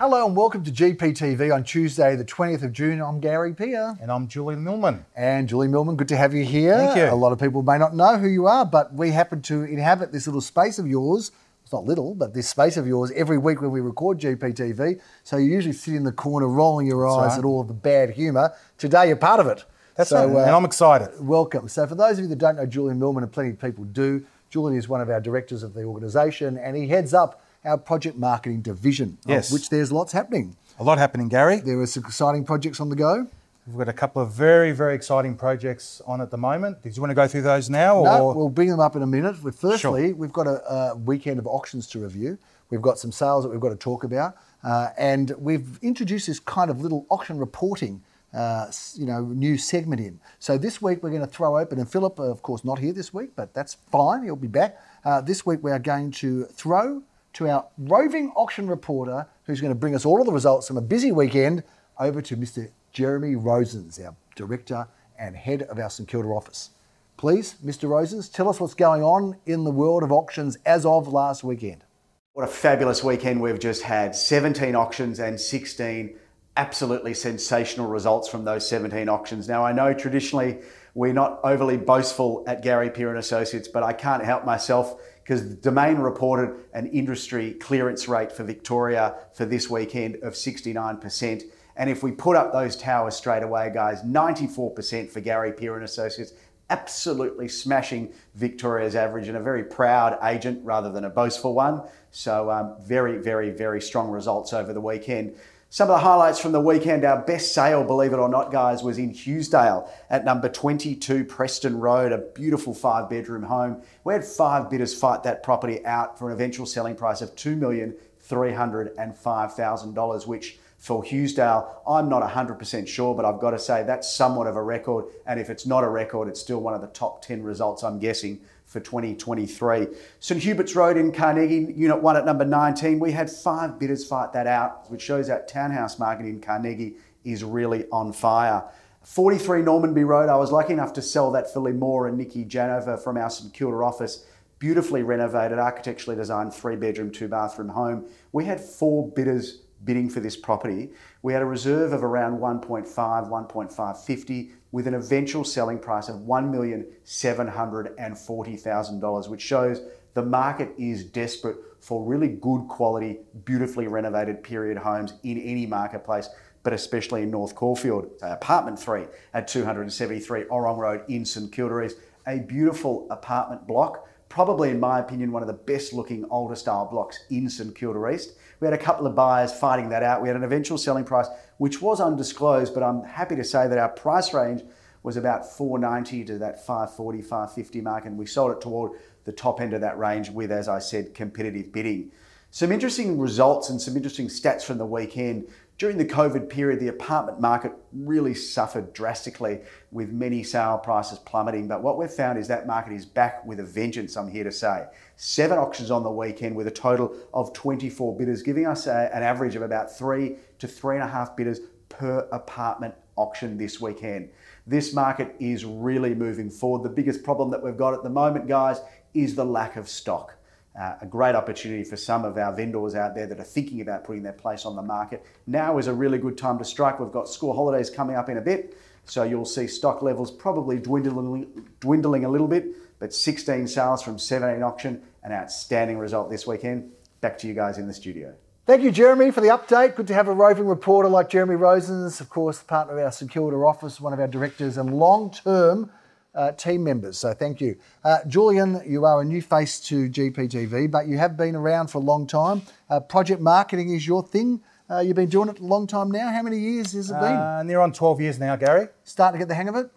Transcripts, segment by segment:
Hello and welcome to GPTV on Tuesday, the 20th of June. I'm Gary Peer. And I'm Julian Millman. And Julie Millman, good to have you here. Thank you. A lot of people may not know who you are, but we happen to inhabit this little space of yours. It's not little, but this space of yours every week when we record GPTV. So you usually sit in the corner rolling your eyes right. at all of the bad humour. Today you're part of it. That's so, right. Uh, and I'm excited. Welcome. So, for those of you that don't know Julian Millman, and plenty of people do, Julian is one of our directors of the organisation and he heads up our project marketing division, Yes. which there's lots happening. A lot happening, Gary. There are some exciting projects on the go. We've got a couple of very, very exciting projects on at the moment. Did you want to go through those now? Or? No, we'll bring them up in a minute. Firstly, we've got a, a weekend of auctions to review. We've got some sales that we've got to talk about, uh, and we've introduced this kind of little auction reporting, uh, you know, new segment in. So this week we're going to throw open, and Philip, of course, not here this week, but that's fine. He'll be back. Uh, this week we are going to throw to our roving auction reporter, who's going to bring us all of the results from a busy weekend, over to Mr. Jeremy Rosens, our director and head of our St Kilda office. Please, Mr. Rosens, tell us what's going on in the world of auctions as of last weekend. What a fabulous weekend we've just had. 17 auctions and 16 absolutely sensational results from those 17 auctions. Now, I know traditionally we're not overly boastful at Gary Peer and Associates, but I can't help myself because Domain reported an industry clearance rate for Victoria for this weekend of 69%. And if we put up those towers straight away, guys, 94% for Gary Peer and Associates, absolutely smashing Victoria's average and a very proud agent rather than a boastful one. So, um, very, very, very strong results over the weekend. Some of the highlights from the weekend, our best sale, believe it or not, guys, was in Hughesdale at number 22 Preston Road, a beautiful five bedroom home. We had five bidders fight that property out for an eventual selling price of $2,305,000, which for Hughesdale, I'm not 100% sure, but I've got to say that's somewhat of a record. And if it's not a record, it's still one of the top 10 results, I'm guessing, for 2023. St Hubert's Road in Carnegie, Unit 1 at number 19, we had five bidders fight that out, which shows that townhouse market in Carnegie is really on fire. 43 Normanby Road, I was lucky enough to sell that for Lee Moore and Nikki Janover from our St Kilda office. Beautifully renovated, architecturally designed, three bedroom, two bathroom home. We had four bidders bidding for this property. We had a reserve of around 1.5, 1.550 with an eventual selling price of $1,740,000, which shows the market is desperate for really good quality, beautifully renovated period homes in any marketplace, but especially in North Caulfield. Uh, apartment 3 at 273 Orrong Road in St Kilda East, a beautiful apartment block probably, in my opinion, one of the best looking older style blocks in St Kilda East. We had a couple of buyers fighting that out. We had an eventual selling price, which was undisclosed, but I'm happy to say that our price range was about 490 to that 540, 550 mark, and we sold it toward the top end of that range with, as I said, competitive bidding. Some interesting results and some interesting stats from the weekend. During the COVID period, the apartment market really suffered drastically with many sale prices plummeting. But what we've found is that market is back with a vengeance, I'm here to say. Seven auctions on the weekend with a total of 24 bidders, giving us a- an average of about three to three and a half bidders per apartment auction this weekend. This market is really moving forward. The biggest problem that we've got at the moment, guys, is the lack of stock. Uh, a great opportunity for some of our vendors out there that are thinking about putting their place on the market. Now is a really good time to strike. We've got school holidays coming up in a bit, so you'll see stock levels probably dwindling, dwindling a little bit. But 16 sales from 17 auction, an outstanding result this weekend. Back to you guys in the studio. Thank you, Jeremy, for the update. Good to have a roving reporter like Jeremy Rosens, of course, the partner of our St Kilda office, one of our directors and long term uh, team members. So thank you. Uh, Julian, you are a new face to GPTV, but you have been around for a long time. Uh, project marketing is your thing. Uh, you've been doing it a long time now. How many years has it been? Uh, near on 12 years now, Gary. Starting to get the hang of it?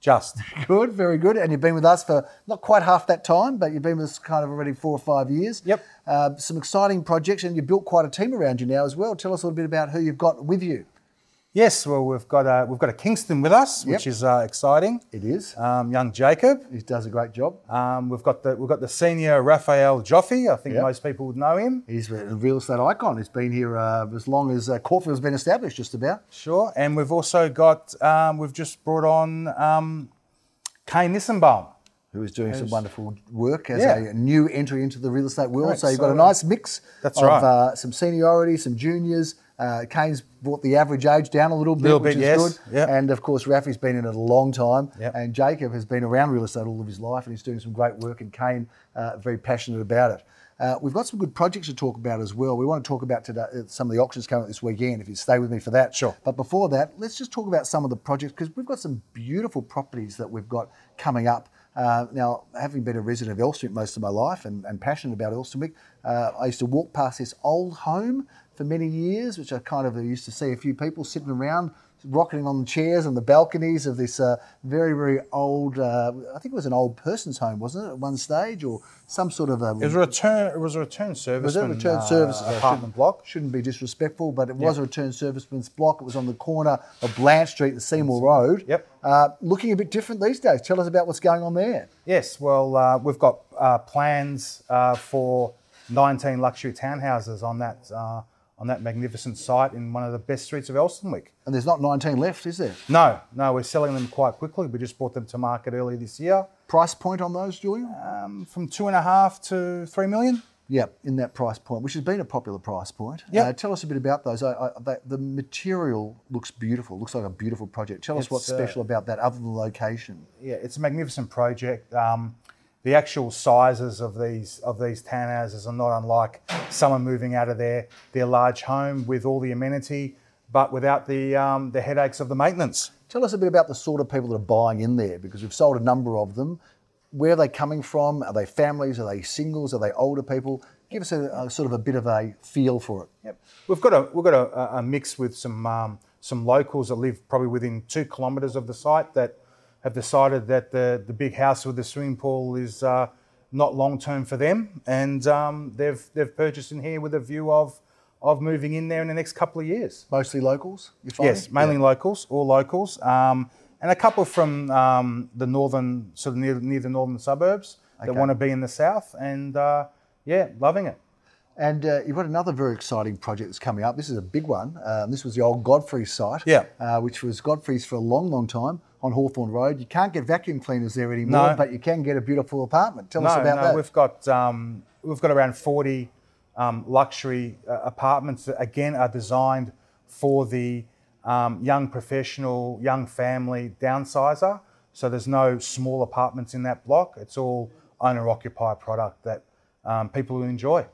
Just. Good, very good. And you've been with us for not quite half that time, but you've been with us kind of already four or five years. Yep. Uh, some exciting projects, and you've built quite a team around you now as well. Tell us a little bit about who you've got with you. Yes, well, we've got a, we've got a Kingston with us, which is uh, exciting. It is. Um, young Jacob. He does a great job. Um, we've got the we've got the senior Raphael Joffe. I think Yep. most people would know him. He's a real estate icon. He's been here uh, as long as uh, Caulfield's been established, just about. Sure. And we've also got um, we've just brought on um, Kane Nissenbaum. Who is doing some wonderful work as Yeah. a new entry into the real estate world. Correct. So you've got So, a nice mix That's of right. uh, some seniority, some juniors, Uh, Kane's brought the average age down a little bit, Little which bit, is yes. good. Yep. And of course, Rafi's been in it a long time, Yep. and Jacob has been around real estate all of his life, and he's doing some great work. And Kane, uh, very passionate about it. Uh, we've got some good projects to talk about as well. We want to talk about today, uh, some of the auctions coming up this weekend. If you stay with me for that, Sure. But before that, let's just talk about some of the projects because we've got some beautiful properties that we've got coming up. Uh, now, having been a resident of Elsternwick most of my life and, and passionate about Elsternwick, uh, I used to walk past this old home for many years, which I kind of used to see a few people sitting around, rocketing on the chairs and the balconies of this uh, very, very old. Uh, I think it was an old person's home, wasn't it, at one stage, or some sort of a. It was a return. It was a return serviceman. Was it a return uh, services? I apartment block. Shouldn't be disrespectful, but it was a return serviceman's block. It was on the corner of Blanche Street and Seymour Road. Yep. Uh, looking a bit different these days. Tell us about what's going on there. Yes, well, uh, we've got uh, plans uh, for 19 luxury townhouses on that uh, on that magnificent site in one of the best streets of Elsternwick. And there's not 19 left, is there? No, no, we're selling them quite quickly. We just brought them to market earlier this year, Price point on those, Julian? um, from two and a half to three million. Yep, in that price point, which has been a popular price point. Yep. Uh, tell us a bit about those. I, I, they, the material looks beautiful. Looks like a beautiful project. Tell us what's It's, uh, special about that, other than the location. Yeah, it's a magnificent project. Um, the actual sizes of these of these townhouses are not unlike someone moving out of their their large home with all the amenity, but without the um, the headaches of the maintenance. Tell us a bit about the sort of people that are buying in there, because we've sold a number of them. Where are they coming from? Are they families? Are they singles? Are they older people? Give us a, a sort of a bit of a feel for it. Yep. We've got a we've got a, a mix with some um, some locals that live probably within two kilometres of the site that have decided that the the big house with the swimming pool is uh, not long term for them, and um, they've they've purchased in here with a view of of moving in there in the next couple of years. Mostly locals. Yes, mainly locals, all locals, um, and a couple from um, the northern, sort of near, near the northern suburbs that want to be in the south, and uh, yeah, loving it. And uh, you've got another very exciting project that's coming up. This is a big one. Um, this was the old Godfrey's site, Yeah. uh, which was Godfrey's for a long, long time on Hawthorn Road. You can't get vacuum cleaners there anymore, No. but you can get a beautiful apartment. Tell no, us about no, that. we've got um, we've got around forty um, luxury uh, apartments that again are designed for the um, young professional, young family downsizer. So there's no small apartments in that block. It's all owner occupied product that um, people will enjoy.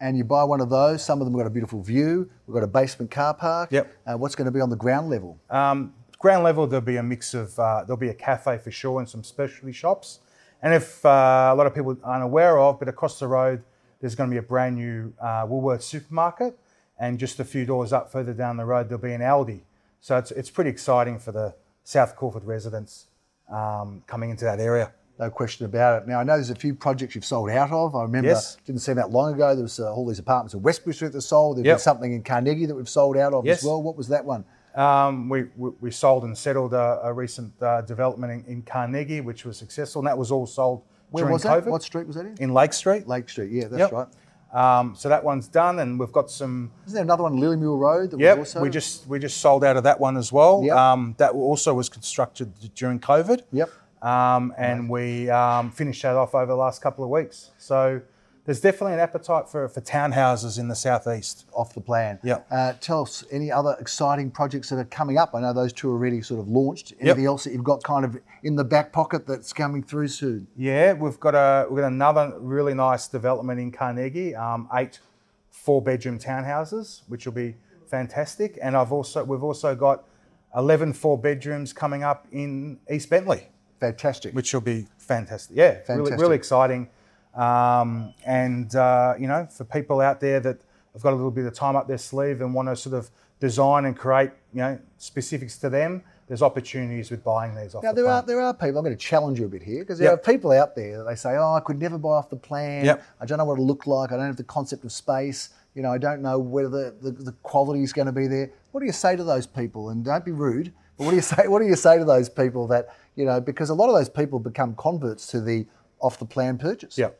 and you buy one of those. Some of them have got a beautiful view. We've got a basement car park. Yep. Uh, what's going to be on the ground level? Um, ground level, there'll be a mix of, uh, there'll be a cafe for sure and some specialty shops. And if uh, a lot of people aren't aware of, but across the road, there's going to be a brand new uh, Woolworths supermarket. And just a few doors up further down the road, there'll be an Aldi. So it's, it's pretty exciting for the South Caulfield residents um, coming into that area. No question about it. Now, I know there's a few projects you've sold out of. I remember, Yes. didn't seem that long ago, there was uh, all these apartments in Westbury Street that sold. There's Yep. something in Carnegie that we've sold out of Yes. as well. What was that one? Um, we, we, we sold and settled a, a recent uh, development in, in Carnegie, which was successful, and that was all sold Where during was COVID that? What street was that in? in Lake Street. Lake Street, yeah, that's Yep. right. Um, so that one's done, and we've got some. Isn't there another one, Lilymule Road? That Yep, also? we just we just sold out of that one as well. Yep. Um, that also was constructed during COVID. Yep. Um, and we um, finished that off over the last couple of weeks. So there's definitely an appetite for, for townhouses in the southeast. off the plan. Yep. Uh, tell us any other exciting projects that are coming up. I know those two are already sort of launched. Anything else that you've got kind of in the back pocket that's coming through soon? Yeah, we've got a we've got another really nice development in Carnegie. Um, eight four bedroom townhouses, which will be fantastic. And I've also we've also got 11 four bedrooms coming up in East Bentleigh. Fantastic. which will be fantastic. Yeah, really, Fantastic. really exciting. Um, and uh, you know, for people out there that have got a little bit of time up their sleeve and want to sort of design and create, you know, specifics to them, there's opportunities with buying these off now the there plan. are there are people. I'm going to challenge you a bit here because there Yep. are people out there that they say, "Oh, I could never buy off the plan. Yep. I don't know what it looked like. I don't have the concept of space. You know, I don't know whether the, the, the quality is going to be there." What do you say to those people? And don't be rude, but what do you say? What do you say to those people that you know? Because a lot of those people become converts to the off the plan purchase. Yeah.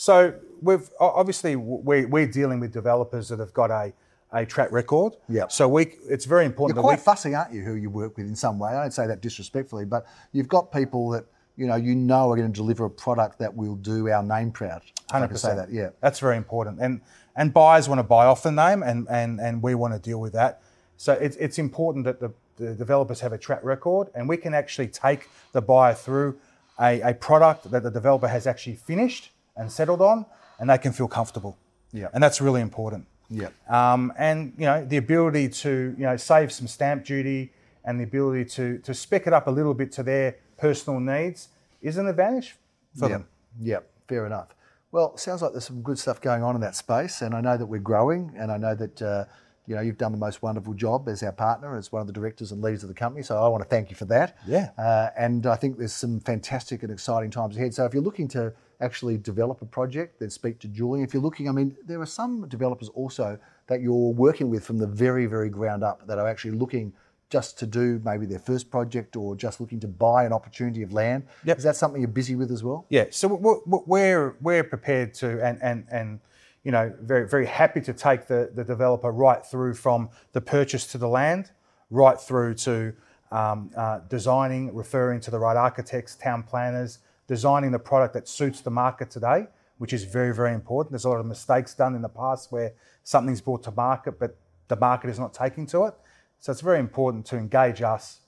So we've obviously we, we're dealing with developers that have got a, a track record. Yep. So we it's very important You're that we quite fussy, aren't you, who you work with in some way? I don't say that disrespectfully, but you've got people that you know, you know, we're going to deliver a product that will do our name proud. Hundred can say that. Yeah. that's very important. And and buyers want to buy off the name, and and and we want to deal with that. So it's it's important that the, the developers have a track record, and we can actually take the buyer through a, a product that the developer has actually finished and settled on, and they can feel comfortable. Yeah. and that's really important. Yeah. Um, and you know the ability to you know save some stamp duty and the ability to to spec it up a little bit to their personal needs is an advantage for yeah. them. Yeah, fair enough. Well, sounds like there's some good stuff going on in that space, and I know that we're growing, and I know that uh, you know you've done the most wonderful job as our partner, as one of the directors and leaders of the company. So I want to thank you for that. Yeah. Uh, and I think there's some fantastic and exciting times ahead. So if you're looking to actually develop a project, then speak to Julian. If you're looking, I mean, there are some developers also that you're working with from the very, very ground up that are actually looking just to do maybe their first project or just looking to buy an opportunity of land. Yep. Is that something you're busy with as well? Yeah, so we're, we're, we're prepared to, and, and, and you know, very, very happy to take the, the developer right through from the purchase to the land, right through to um, uh, designing, referring to the right architects, town planners, designing the product that suits the market today, which is very, very important. There's a lot of mistakes done in the past where something's brought to market, but the market is not taking to it. So it's very important to engage us,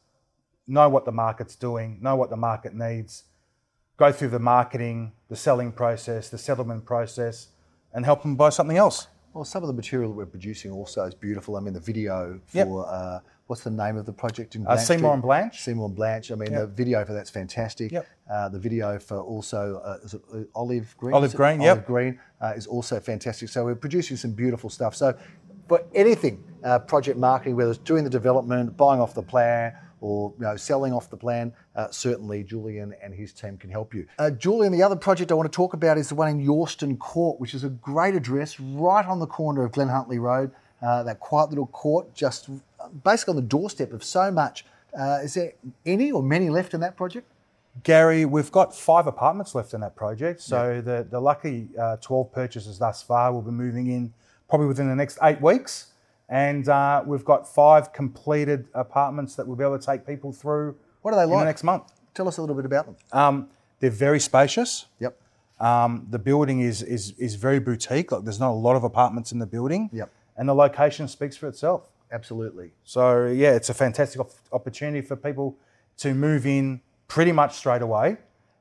know what the market's doing, know what the market needs, go through the marketing, the selling process, the settlement process, and help them buy something else. Well, some of the material that we're producing also is beautiful. I mean, the video for Yep. uh, what's the name of the project in Uh, Seymour and Blanche. Seymour and Blanche. I mean, the video for that's fantastic. Yep. Uh, the video for also uh, is it uh, olive green. Olive green, Olive green uh, is also fantastic. So we're producing some beautiful stuff. So for anything uh, project marketing, whether it's doing the development, buying off the plan, or you know selling off the plan, uh, certainly Julian and his team can help you. Uh, Julian, the other project I want to talk about is the one in Yorston Court, which is a great address right on the corner of Glen Huntly Road. Uh, that quiet little court, just basically on the doorstep of so much. Uh, is there any or many left in that project? Gary, we've got five apartments left in that project. So the, the lucky uh, 12 purchases thus far will be moving in probably within the next eight weeks. And uh, we've got five completed apartments that we'll be able to take people through What are they in like? the next month. Tell us a little bit about them. Um, they're very spacious. Yep. Um, the building is, is is very boutique. Like there's not a lot of apartments in the building. Yep. And the location speaks for itself. Absolutely. So yeah, it's a fantastic op- opportunity for people to move in pretty much straight away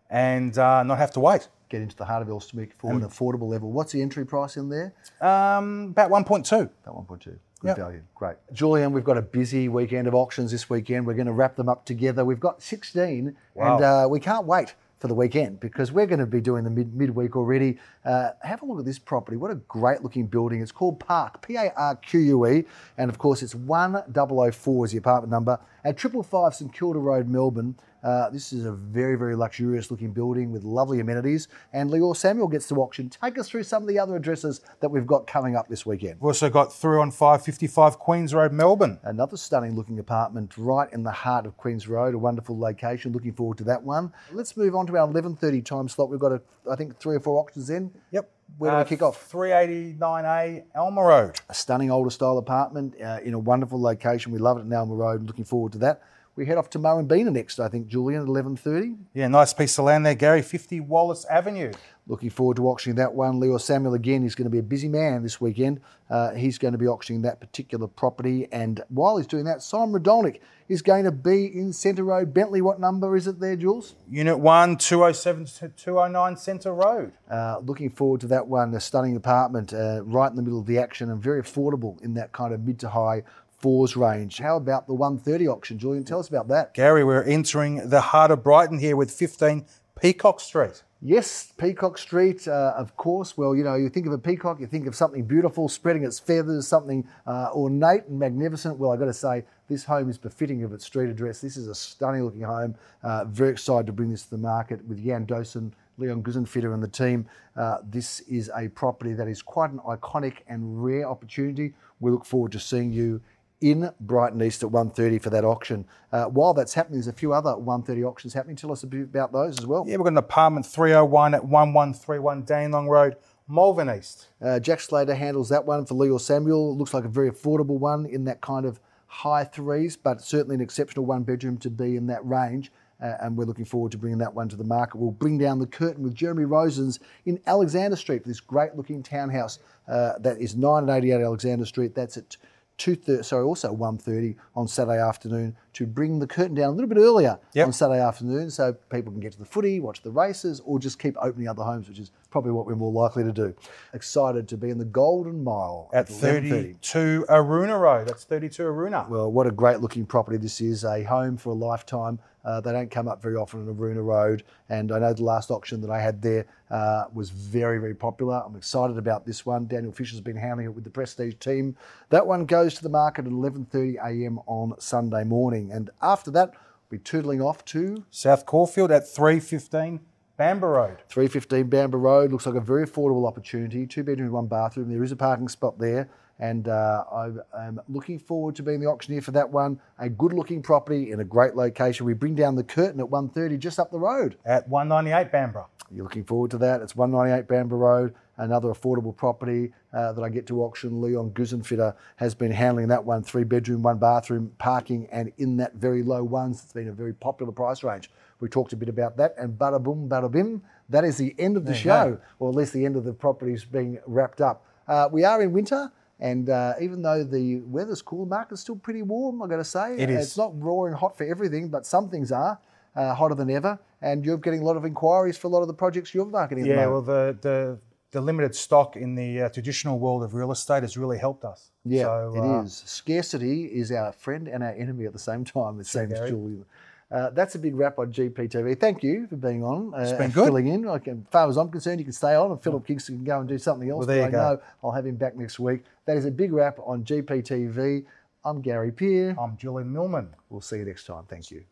and uh, not have to wait. Get into the heart of Elsternwick for an affordable level. What's the entry price in there? Um, about 1.2. About 1.2. Good Yep. value. Great. Julian, we've got a busy weekend of auctions this weekend. We're going to wrap them up together. We've got 16, Wow. and uh, we can't wait for the weekend because we're going to be doing the mid- midweek already. Uh, have a look at this property. What a great looking building. It's called Park, P A R Q U E, and of course it's 1004 is the apartment number at 555 St Kilda Road, Melbourne. Uh, this is a very, very luxurious looking building with lovely amenities. And Leor Samuel gets to auction. Take us through some of the other addresses that we've got coming up this weekend. We've also got through on 555 Queens Road, Melbourne. Another stunning looking apartment right in the heart of Queens Road, a wonderful location. Looking forward to that one. Let's move on to our 11:30 time slot. We've got, a, I think, three or four auctions in. Yep. Where do Uh, we kick off? 389A Alma Road. A stunning older style apartment uh, in a wonderful location. We love it in Alma Road. Looking forward to that. We head off to Murrumbeena next, I think, Julian, at 11:30. Yeah, nice piece of land there, Gary. 50 Wallace Avenue. Looking forward to auctioning that one. Leo Samuel again is going to be a busy man this weekend. Uh, he's going to be auctioning that particular property. And while he's doing that, Simon Rodolnik is going to be in Centre Road, Bentleigh. What number is it there, Jules? Unit 1, 207 to 209 Centre Road. Uh, looking forward to that one. A stunning apartment uh, right in the middle of the action and very affordable in that kind of mid to high fours range. How about the 130 auction, Julian? Tell us about that. Gary, we're entering the heart of Brighton here with 15 Peacock Street. Yes, Peacock Street, uh, of course. Well, you know, you think of a peacock, you think of something beautiful, spreading its feathers, something uh, ornate and magnificent. Well, I've got to say, this home is befitting of its street address. This is a stunning looking home. Uh, very excited to bring this to the market with Jan Dosen, Leon Guzenfitter, and the team. Uh, this is a property that is quite an iconic and rare opportunity. We look forward to seeing you in Brighton East at 1.30 for that auction. Uh, while that's happening, there's a few other 1.30 auctions happening. Tell us a bit about those as well. Yeah, we've got an apartment 301 at 1131 Dandenong Road, Malvern East. Uh, Jack Slater handles that one for Leo Samuel. Looks like a very affordable one in that kind of high threes, but certainly an exceptional one bedroom to be in that range. uh, and we're looking forward to bringing that one to the market. We'll bring down the curtain with Jeremy Rosens in Alexander Street for this great looking townhouse uh, that is 988 Alexander Street. That's at two thirty, sorry, also 1.30 on Saturday afternoon to bring the curtain down a little bit earlier Yep. on Saturday afternoon so people can get to the footy, watch the races, or just keep opening other homes, which is probably what we're more likely to do. Excited to be in the Golden Mile At 11:30. 32 Aroona Road. That's 32 Aroona. Well, what a great looking property this is, a home for a lifetime. Uh, they don't come up very often on Aroona Road, and I know the last auction that I had there uh, was very, very popular. I'm excited about this one. Daniel Fisher's been handling it with the Prestige team. That one goes to the market at 11:30 a.m. on Sunday morning, and after that, we'll be tootling off to South Caulfield at 315 Bambra Road. 315 Bambra Road looks like a very affordable opportunity. Two bedroom, one bathroom. There is a parking spot there. And uh, I am looking forward to being the auctioneer for that one. A good looking property in a great location. We bring down the curtain at 1.30 just up the road. At 198 Bamborough. You're looking forward to that. It's 198 Bambra Road, another affordable property uh, that I get to auction. Leon Guzenfitter has been handling that one, three bedroom, one bathroom, parking, and in that very low ones. It's been a very popular price range. We talked a bit about that, and bada boom, bada bim. That is the end of the There show, or at least the end of the properties being wrapped up. Uh, we are in winter. And uh, even though the weather's cool, the market's still pretty warm, I've got to say. It is. It's not roaring hot for everything, but some things are uh, hotter than ever. And you're getting a lot of inquiries for a lot of the projects you're marketing. at the Yeah, well, the, the, the limited stock in the uh, traditional world of real estate has really helped us. Yeah, so, it uh, is. Scarcity is our friend and our enemy at the same time, it seems, Gary. Julian. Uh, that's a big wrap on GPTV. Thank you for being on. Uh, been and good. Filling in. Like, as far as I'm concerned, you can stay on, and Philip Kingston can go and do something else. Well, there but you I go. know I'll have him back next week. That is a big wrap on GPTV. I'm Gary Peer. I'm Julian Millman. We'll see you next time. Thank you.